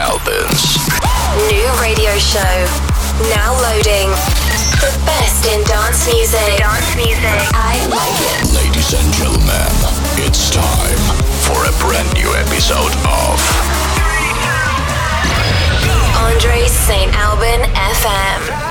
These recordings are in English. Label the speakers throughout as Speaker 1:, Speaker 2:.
Speaker 1: Albans.
Speaker 2: New radio show. Now loading. The best in dance music. Dance music. I like it.
Speaker 1: Ladies and gentlemen, it's time for a brand new episode of
Speaker 2: Andre Saint-Albin FM.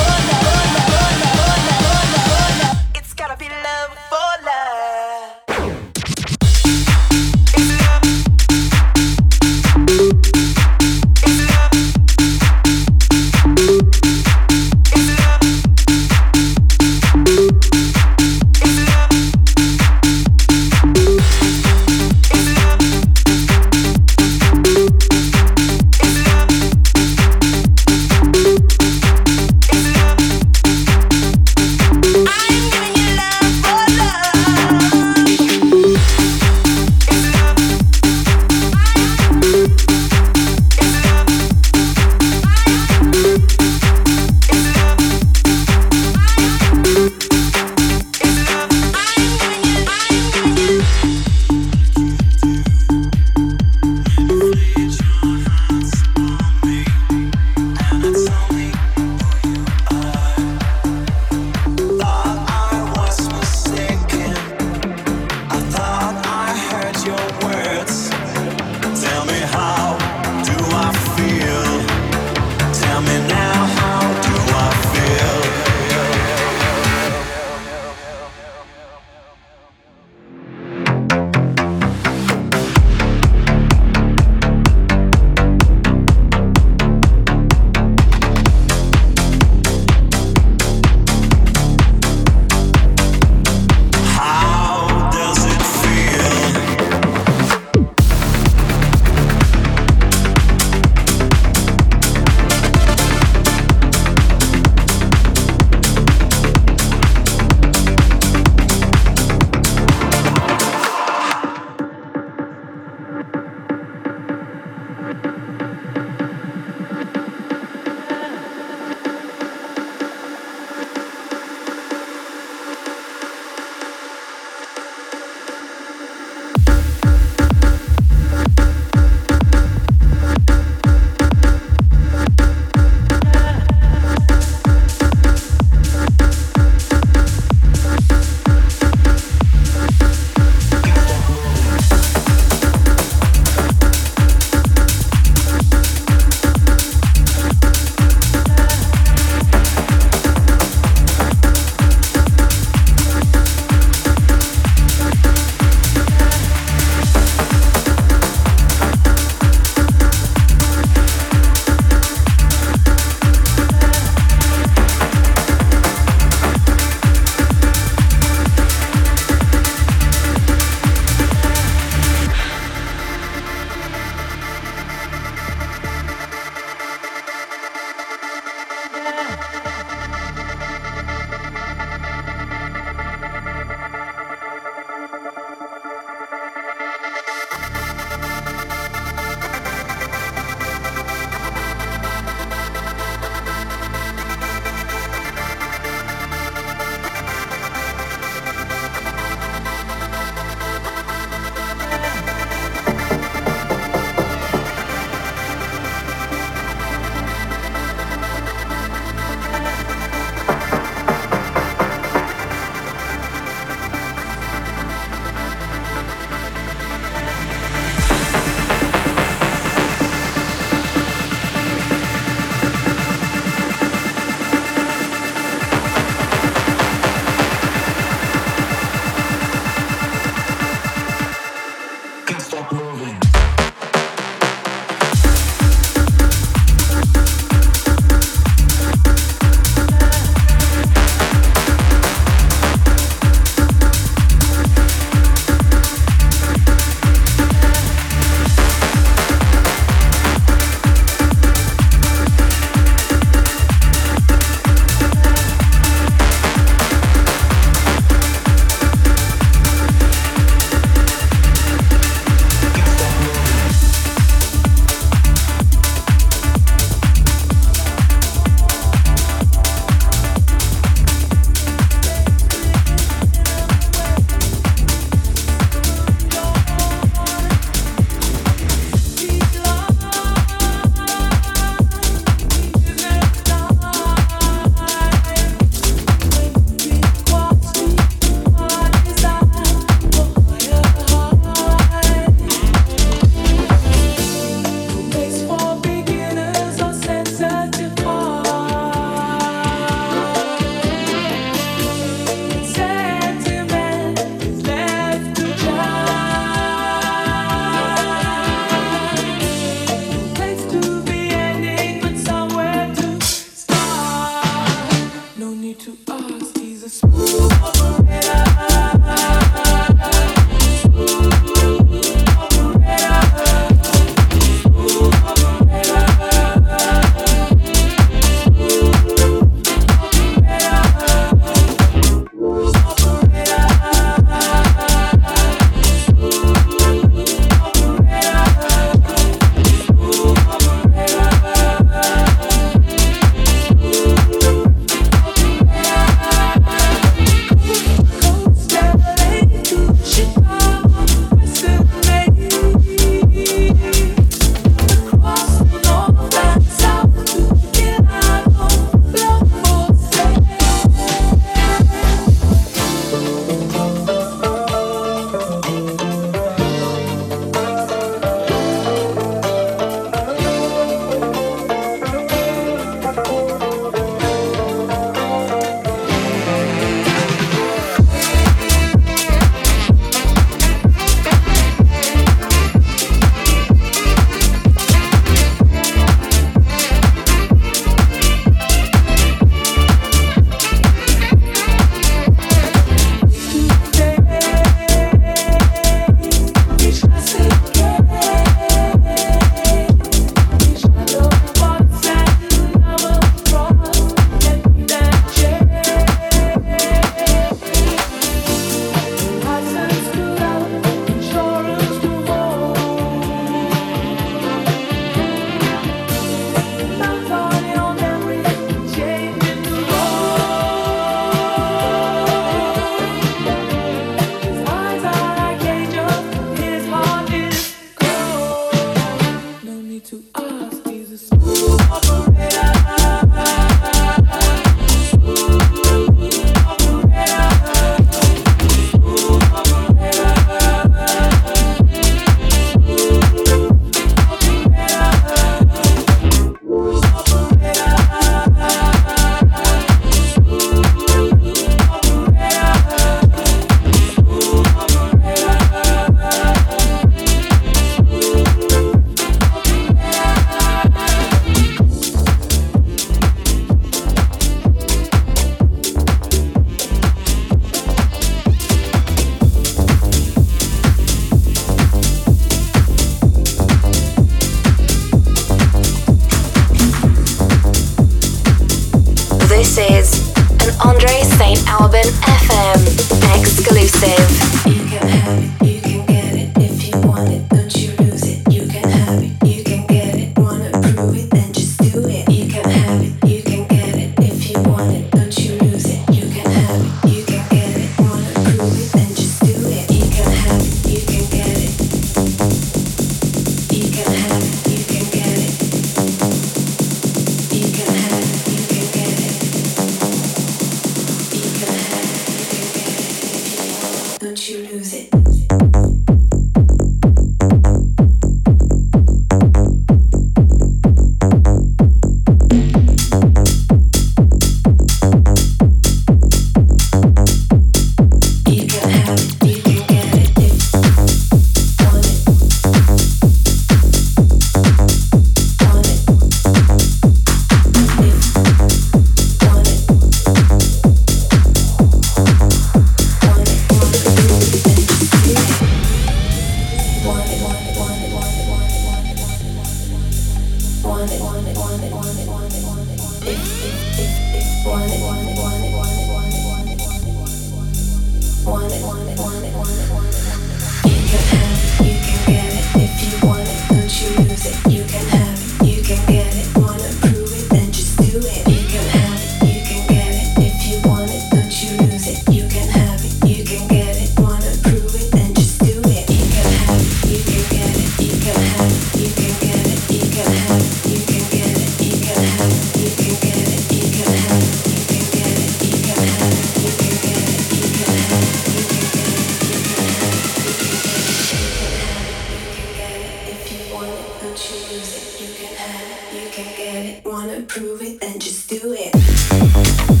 Speaker 3: i choose it you
Speaker 2: can
Speaker 4: have you can get it wanna prove it, then just do it.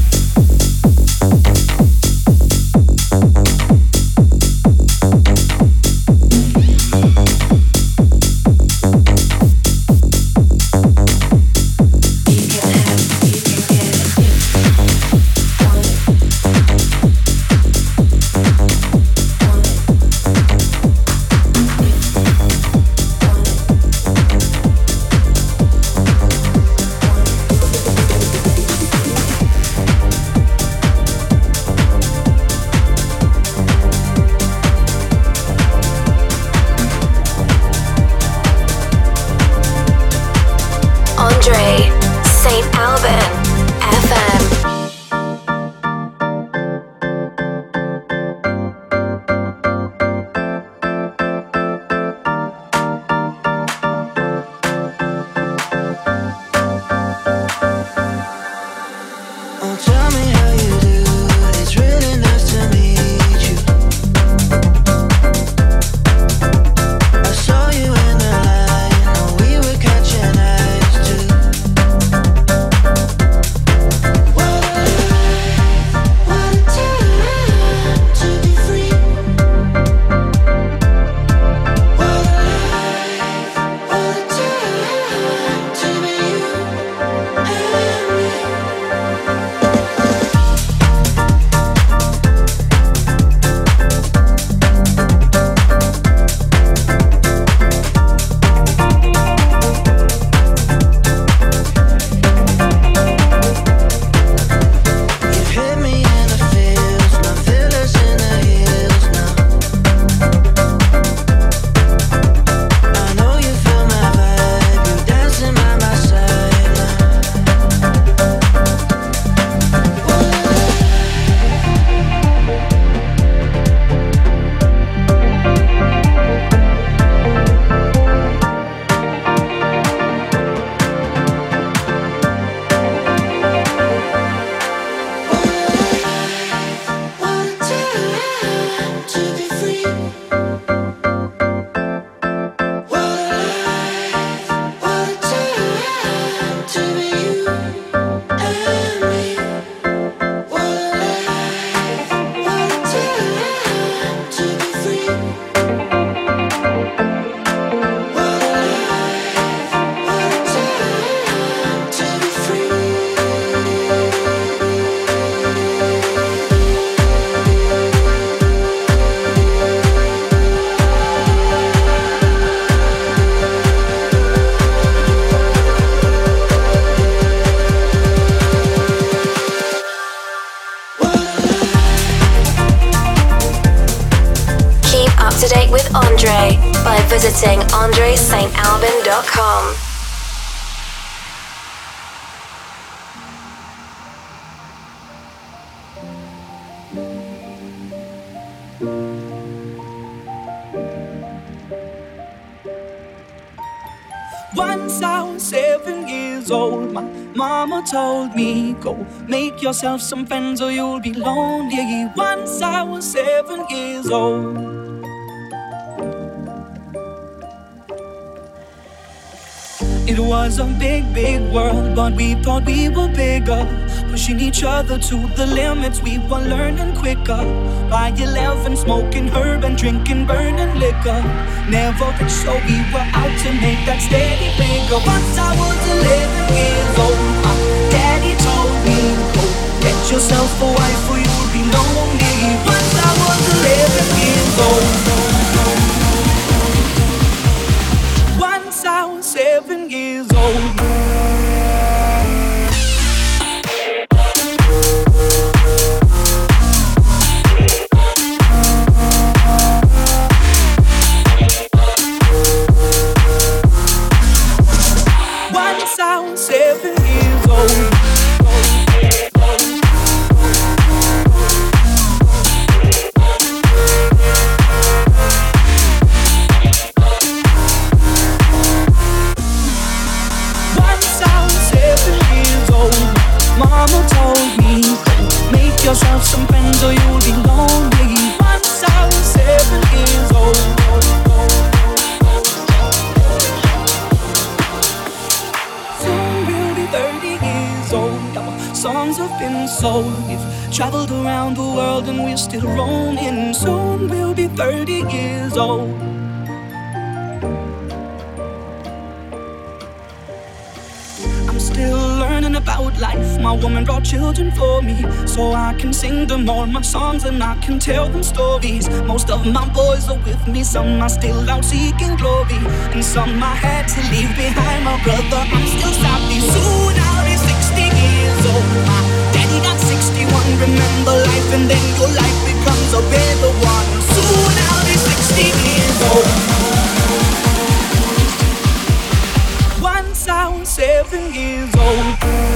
Speaker 4: Yourself some friends or you'll be lonely. Once I was seven years old. It was a big, big world, but we thought we were bigger. Pushing each other to the limits, we were learning quicker. By 11, smoking herb and drinking burning liquor. Never rich, so we were out to make that steady bigger. Once I was 11 years old, me Yourself a wife or you'll be lonely. Once I was 11 years old. Once I was seven years old. I can sing them all my songs and I can tell them stories. Most of my boys are with me, some are still out seeking glory, and some I had to leave behind. My brother, I'm still happy. Soon I'll be 60 years old. My daddy got 61. Remember life, and then your life becomes a better one. Soon I'll be 60 years old. sound seven years old.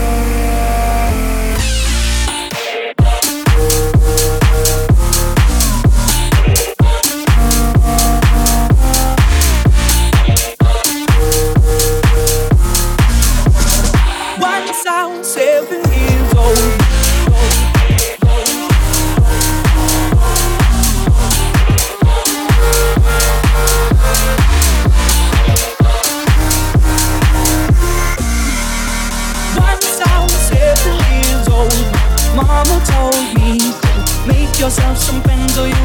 Speaker 4: Yourself some friends or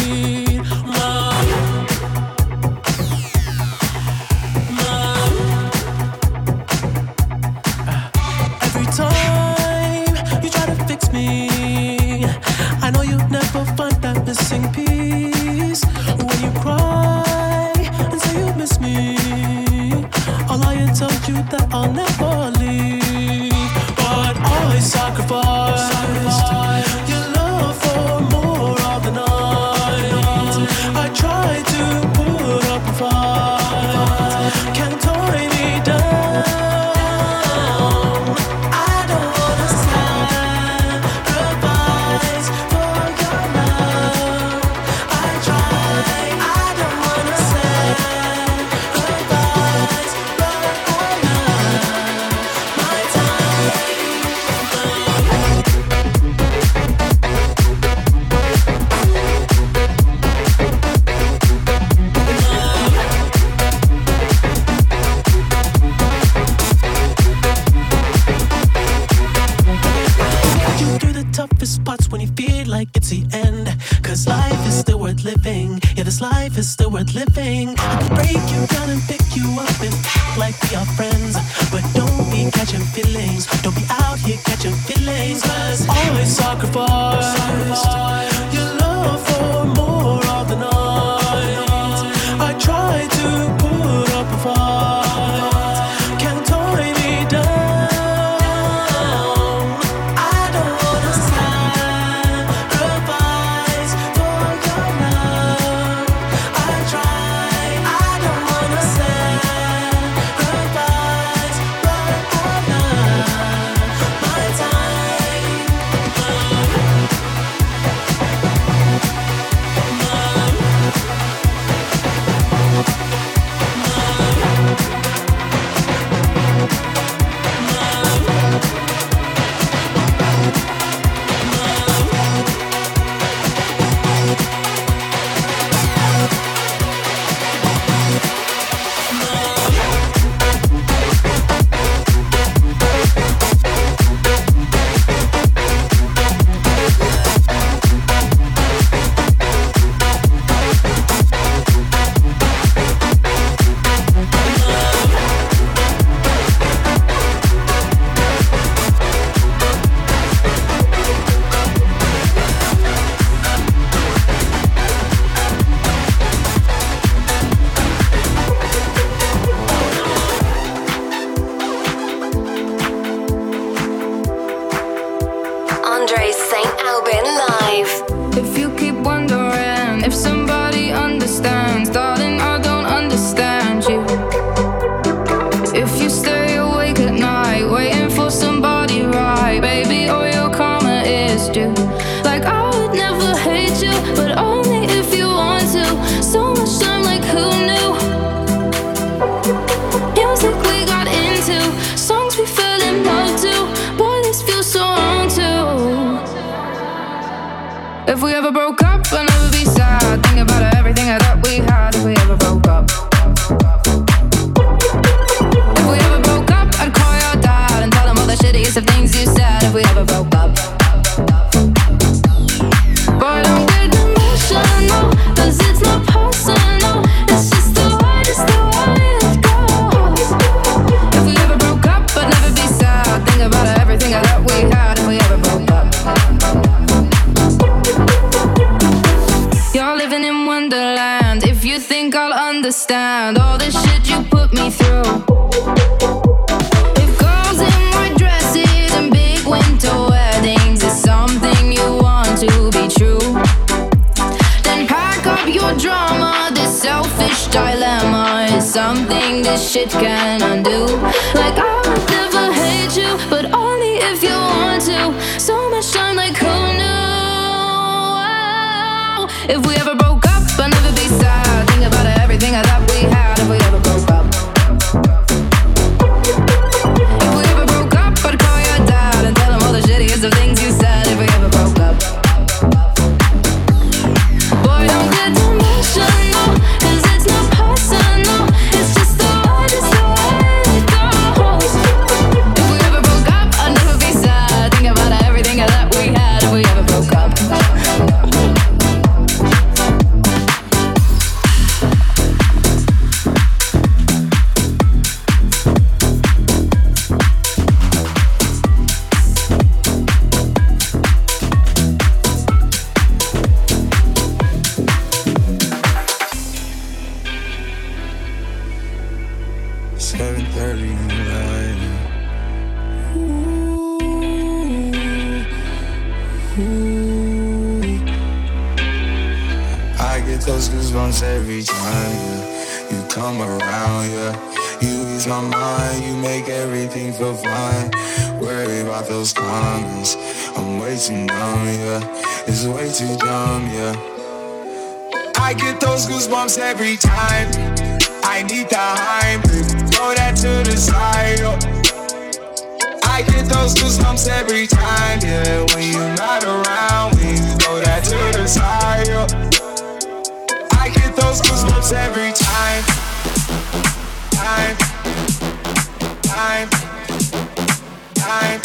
Speaker 4: I
Speaker 5: get
Speaker 6: those goosebumps every time, yeah. When you're not around, when you throw that to the side, yeah. I get those goosebumps every time. Time, time, time.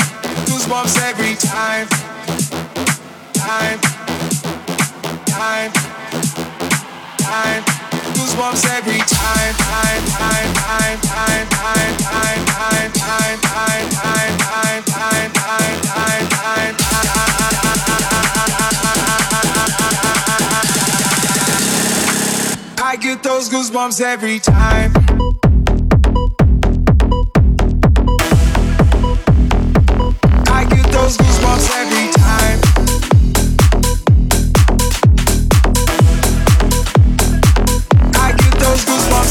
Speaker 6: Goosebumps every time. Time, time, time goosebumps every time. time, time, time, time, time, time, time, time, time, time, time, time, time, time, time, time. I get those goosebumps every time. I get those goosebumps every time.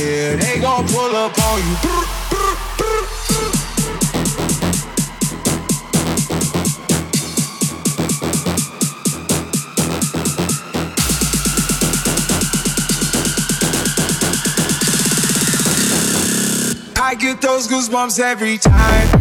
Speaker 6: Yeah, they gon' pull up on you. I get those goosebumps every time.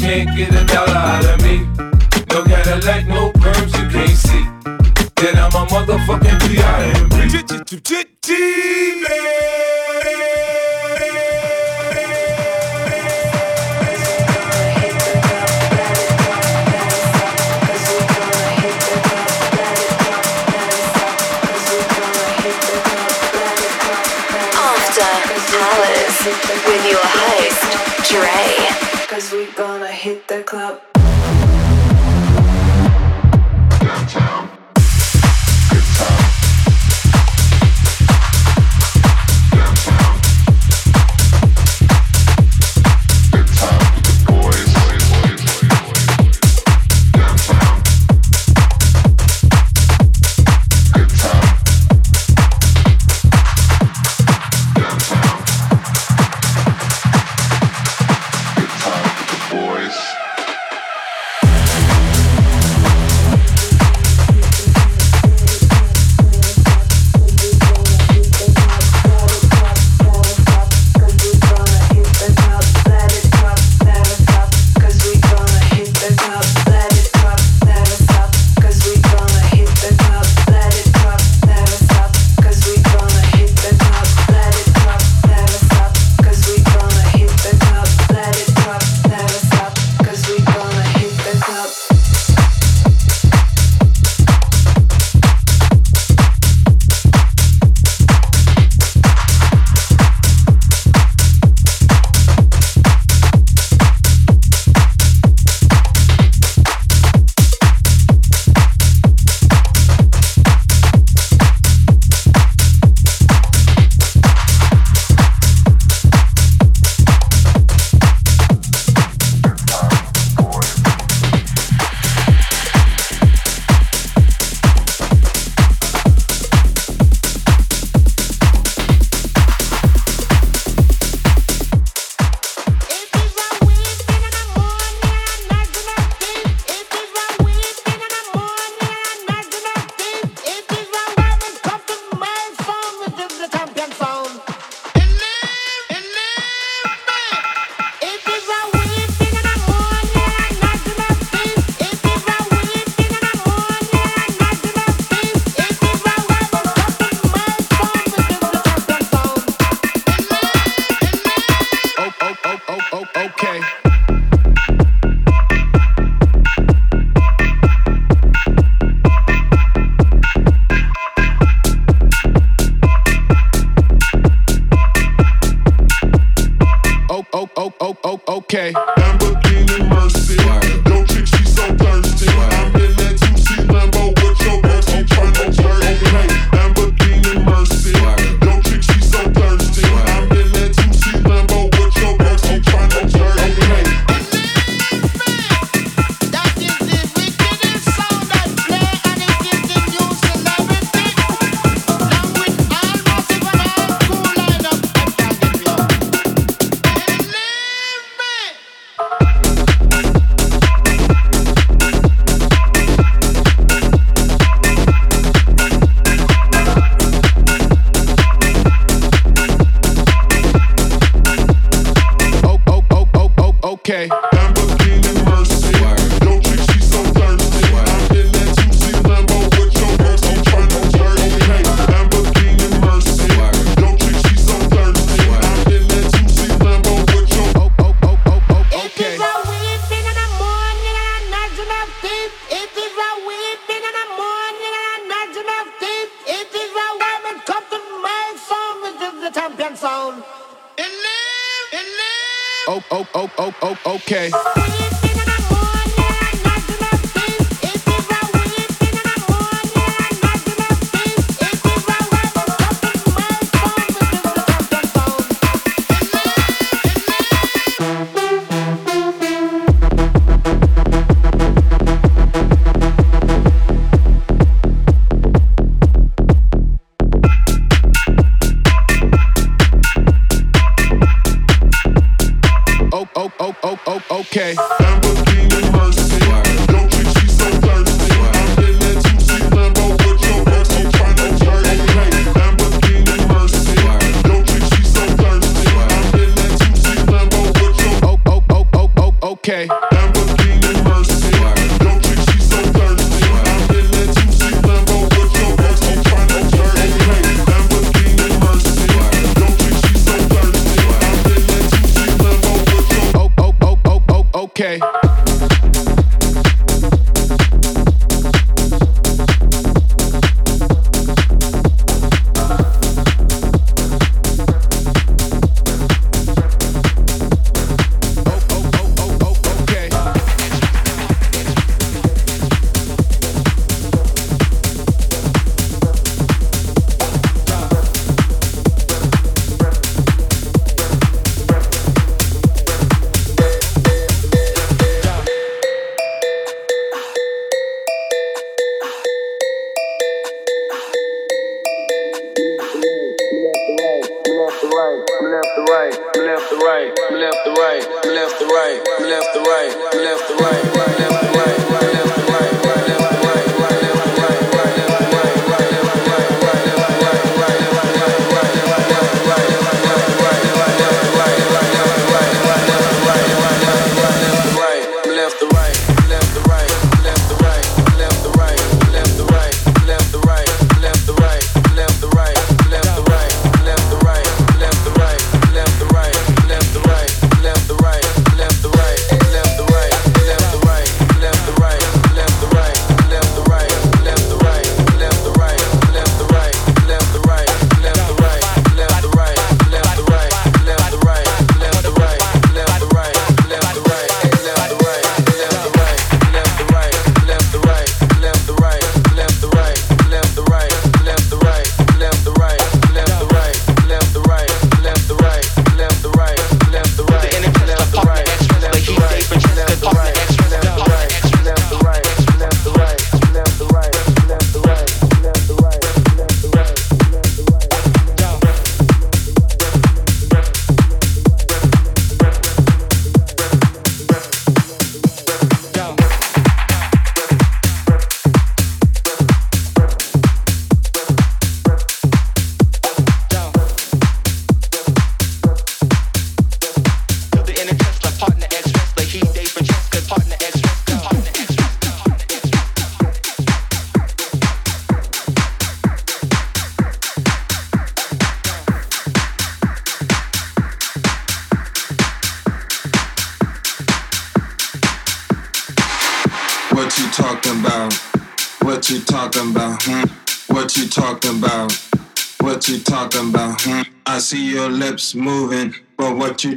Speaker 7: can't get a
Speaker 1: dollar out of me. No Cadillac, no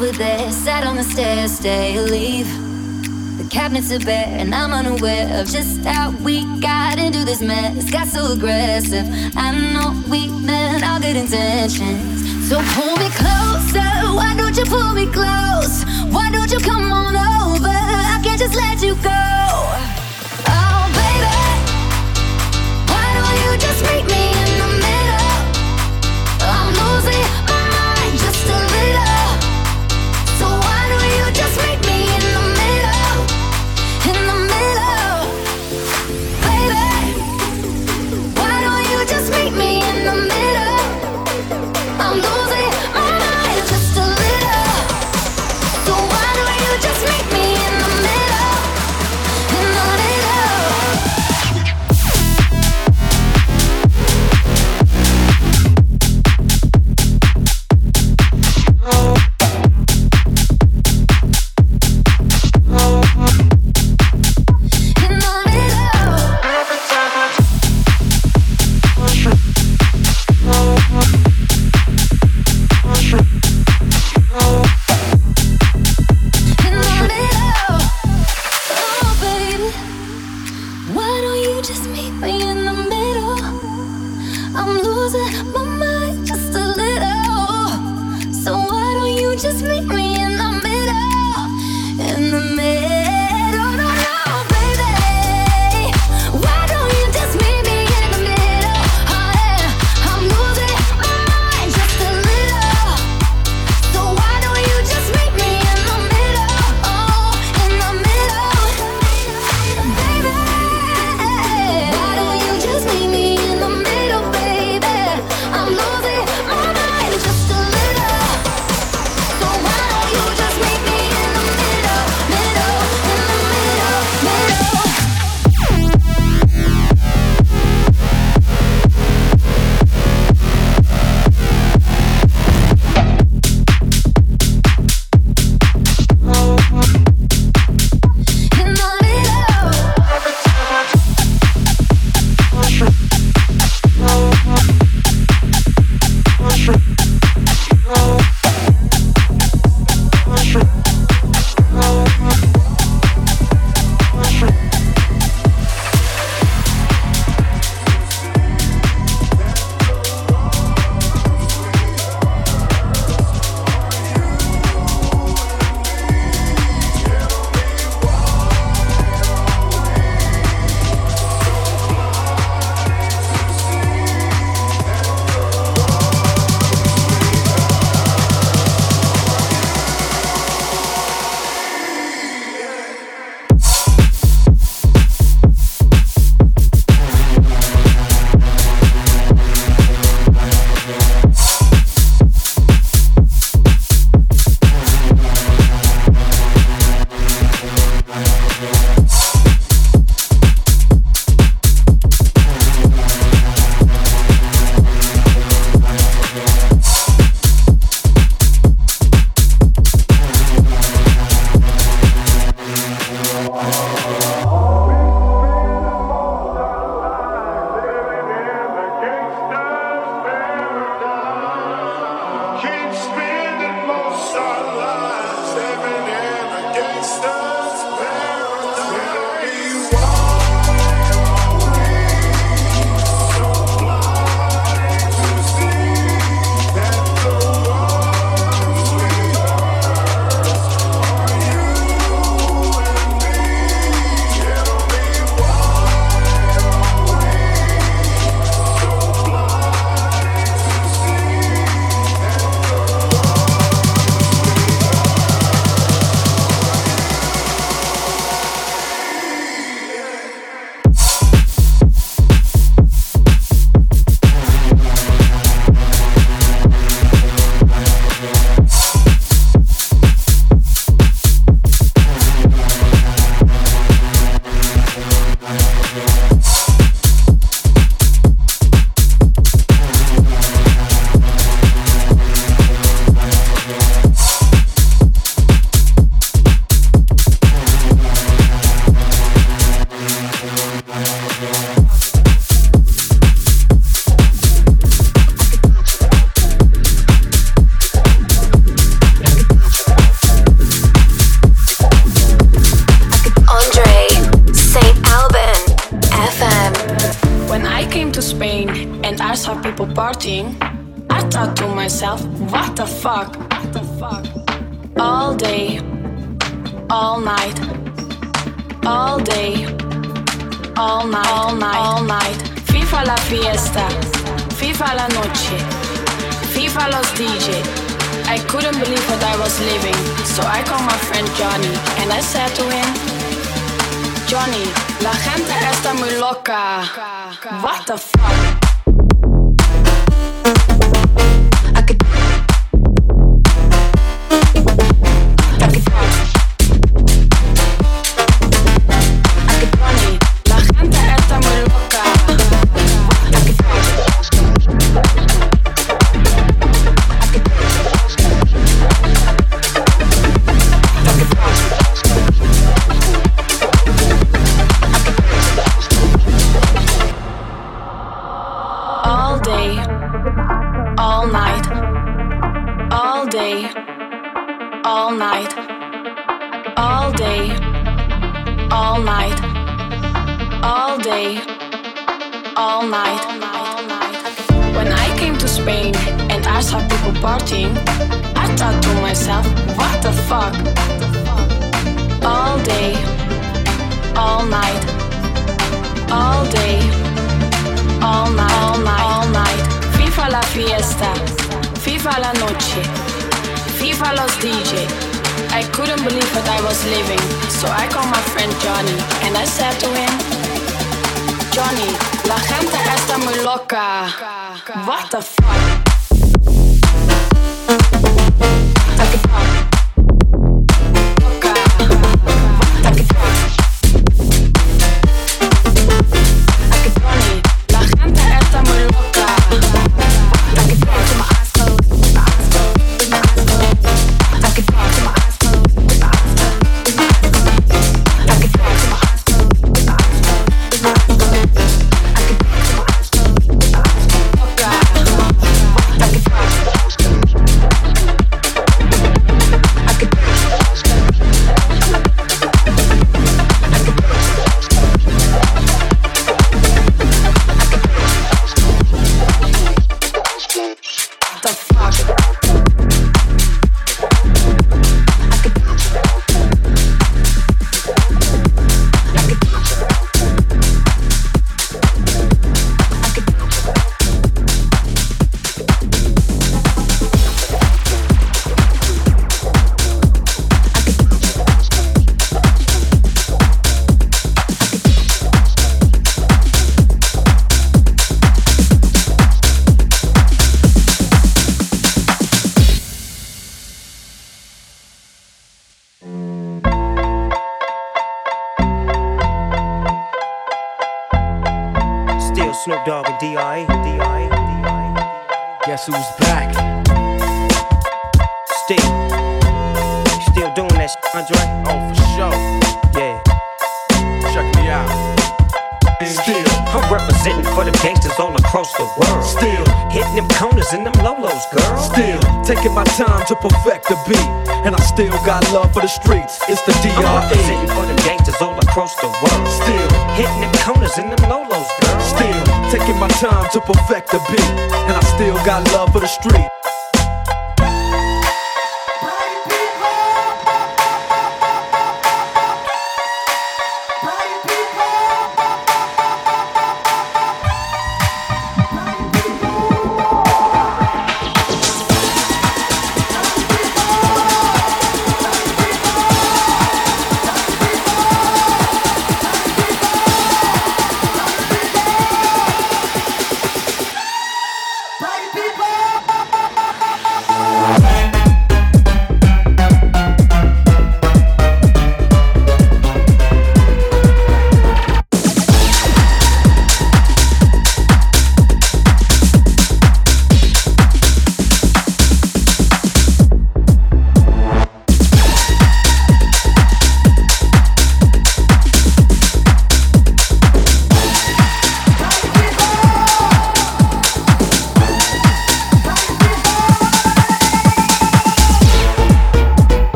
Speaker 5: over there, sat on the stairs, stay or leave. The cabinets are bare, and I'm unaware of just how we got into this mess. Got so aggressive. I know we meant all good intentions. So pull me closer, why don't you pull me close? Why don't you come on over? I can't just let you go.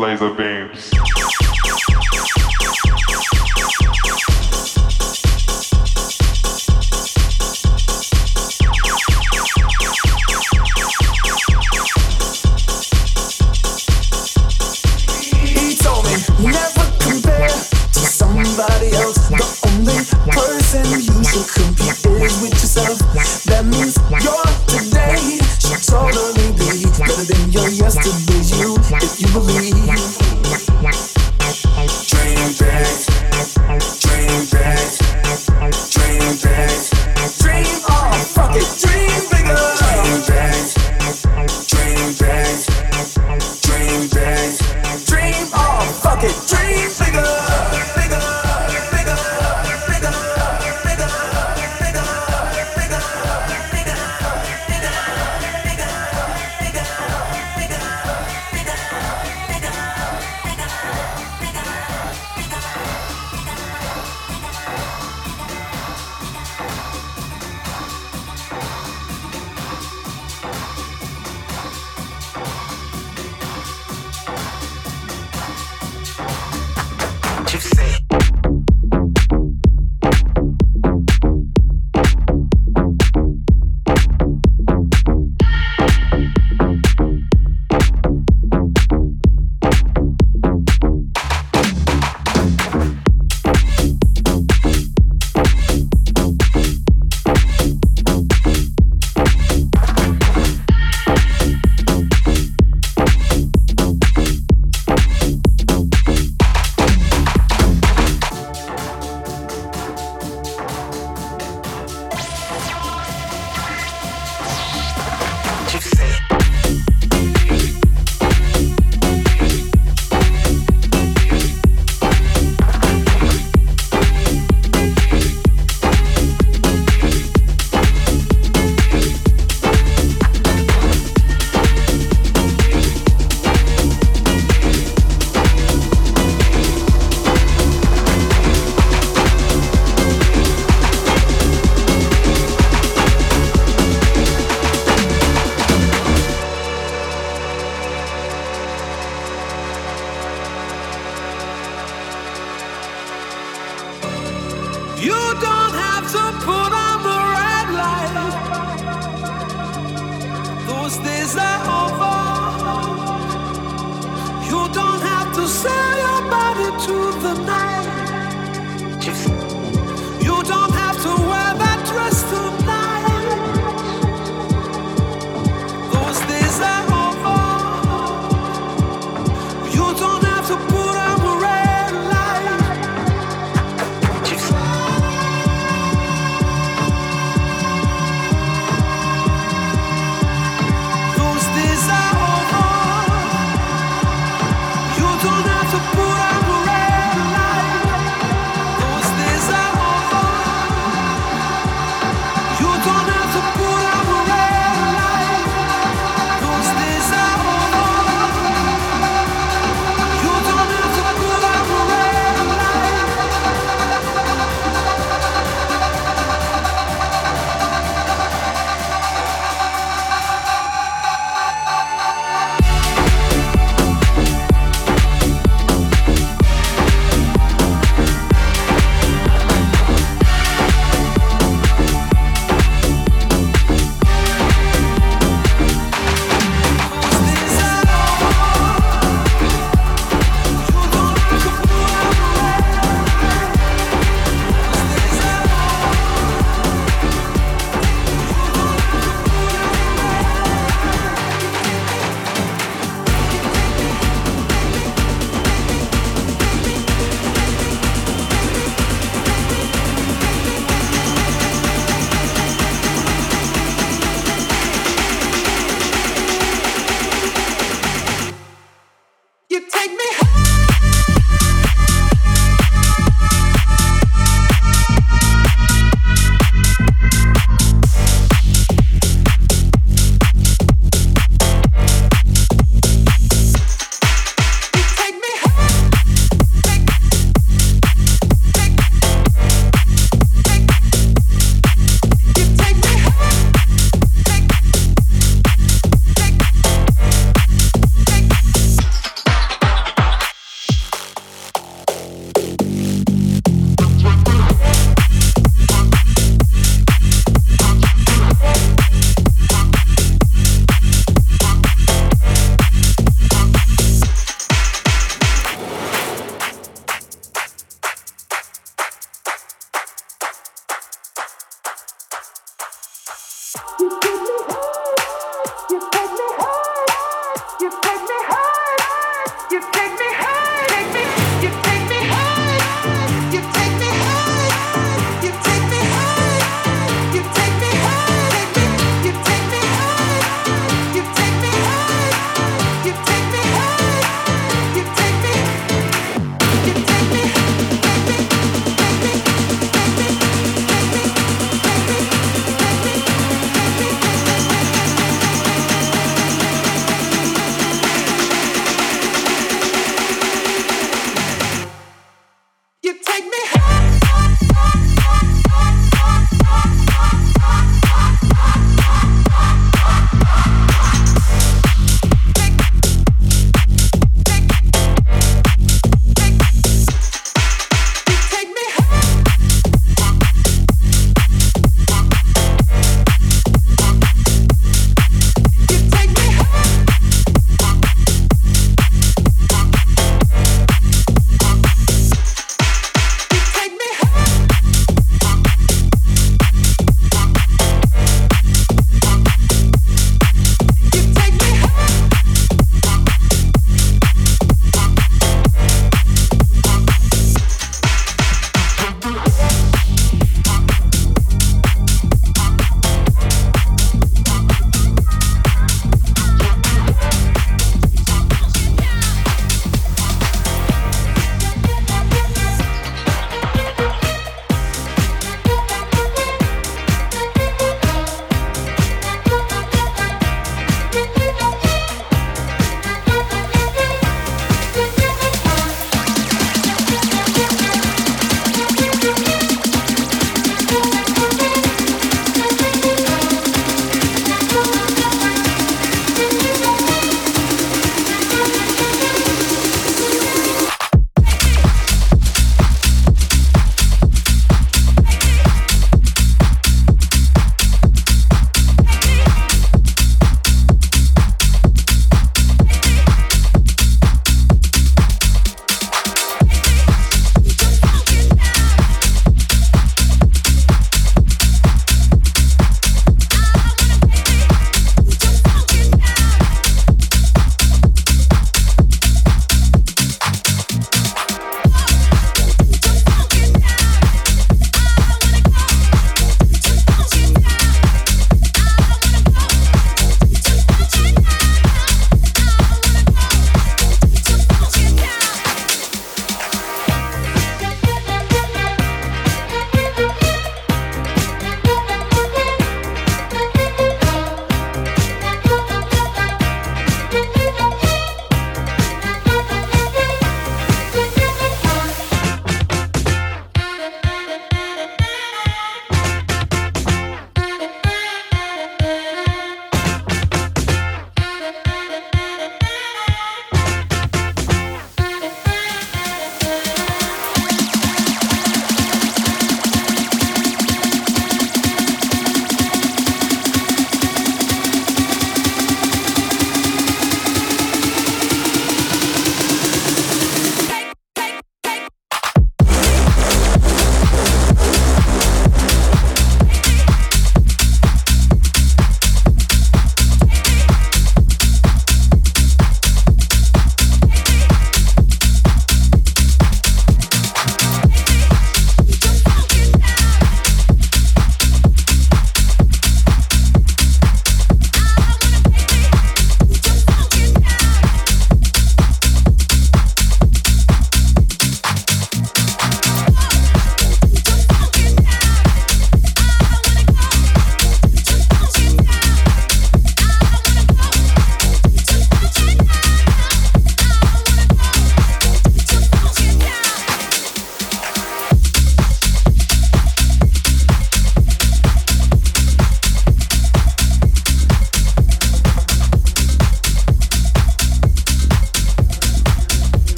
Speaker 8: Laser beams.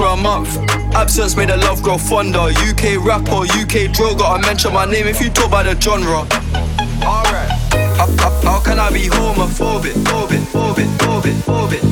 Speaker 9: for a month. Absence made the love grow fonder. UK rapper, UK droga. I mention my name if you talk about the genre. Alright. How, how, how can I be homophobic, phobic, phobic, phobic, phobic?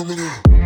Speaker 9: And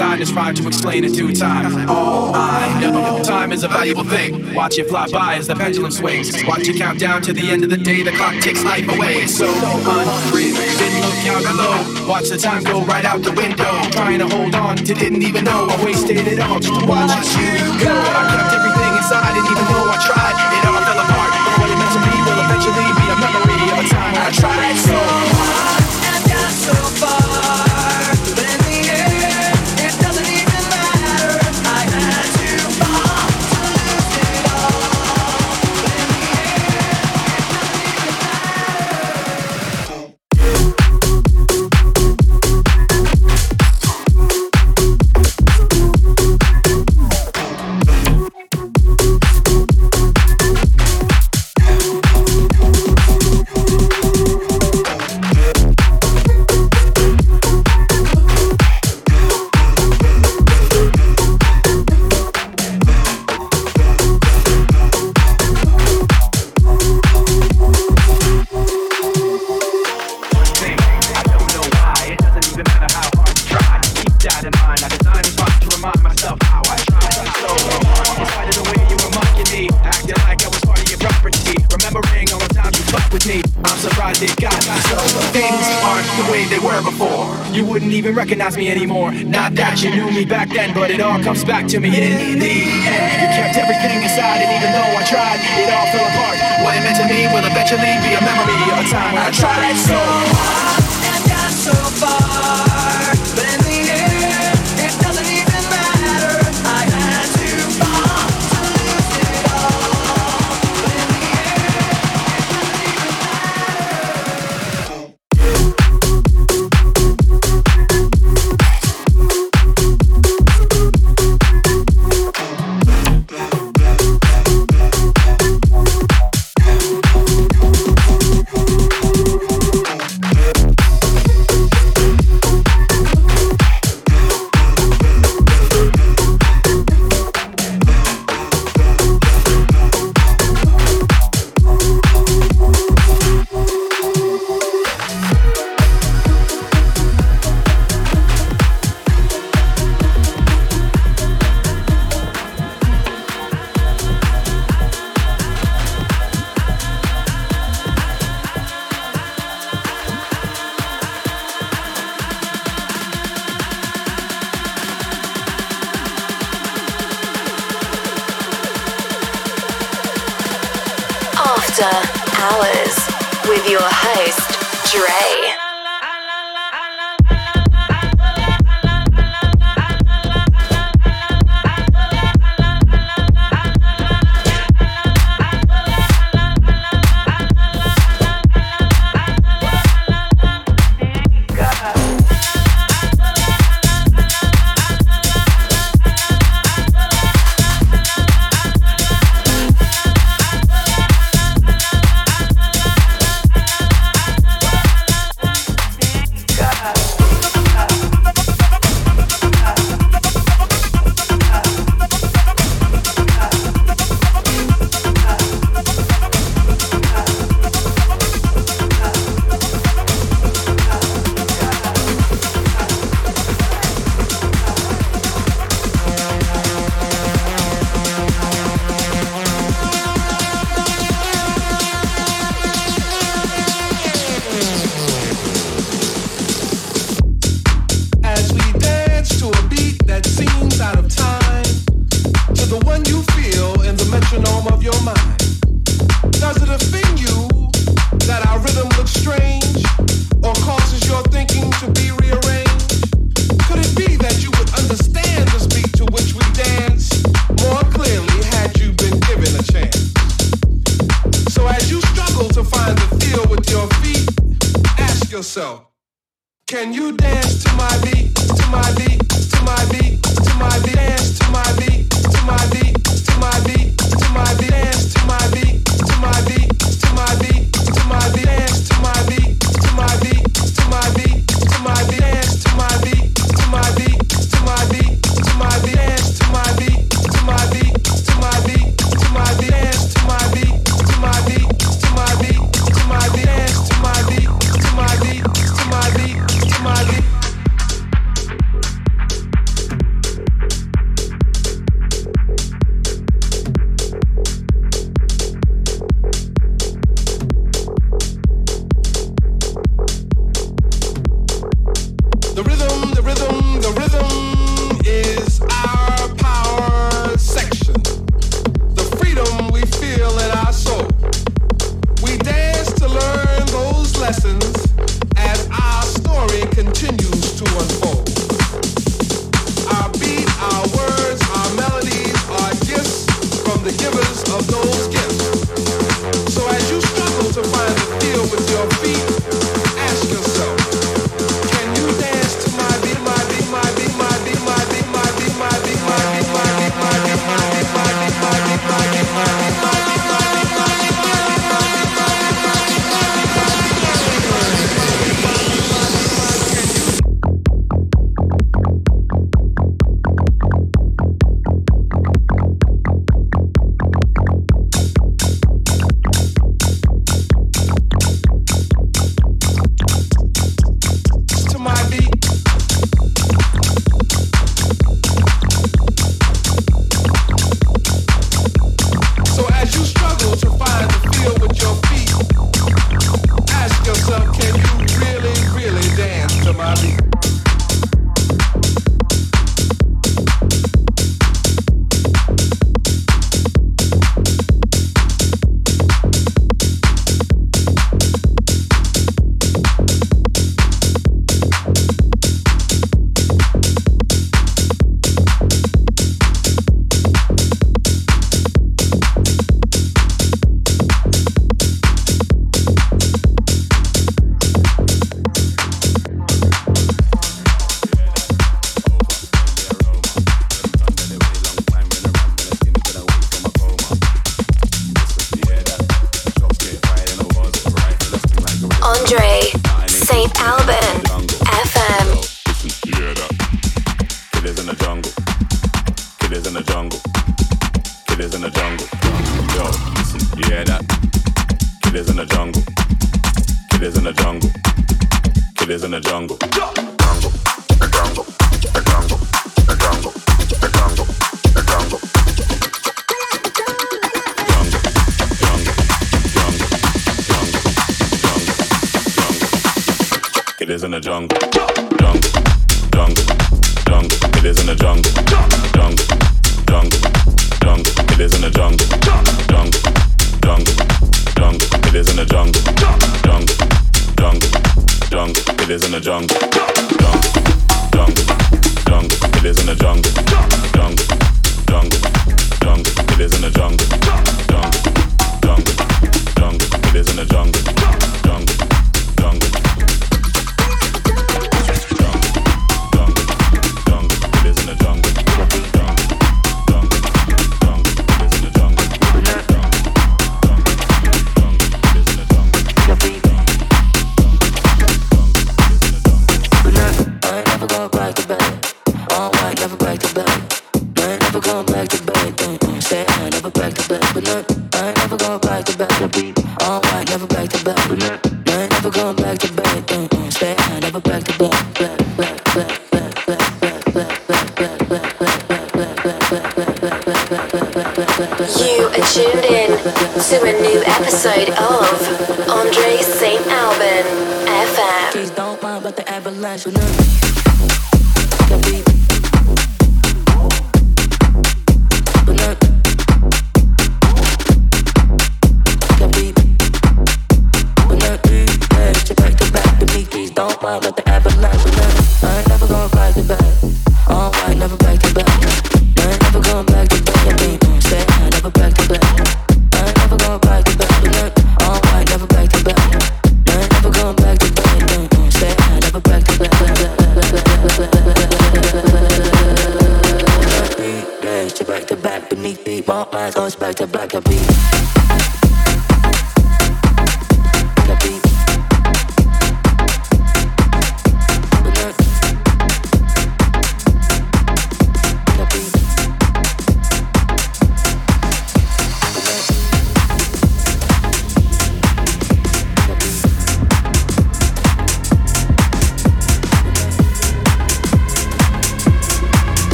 Speaker 10: designed is rhyme to explain in due time. All I know, time is a valuable thing. Watch it fly by as the pendulum swings. Watch it count down to the end of the day. The clock ticks life away. It's so unreal. Then look out below. Watch the time go right out the window. Trying to hold on to didn't even know I wasted it all just to watch, watch you go. I kept everything inside, Didn't even know I tried. back then, but it all comes back to me.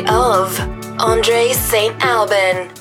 Speaker 2: Episode of Andre St. Alban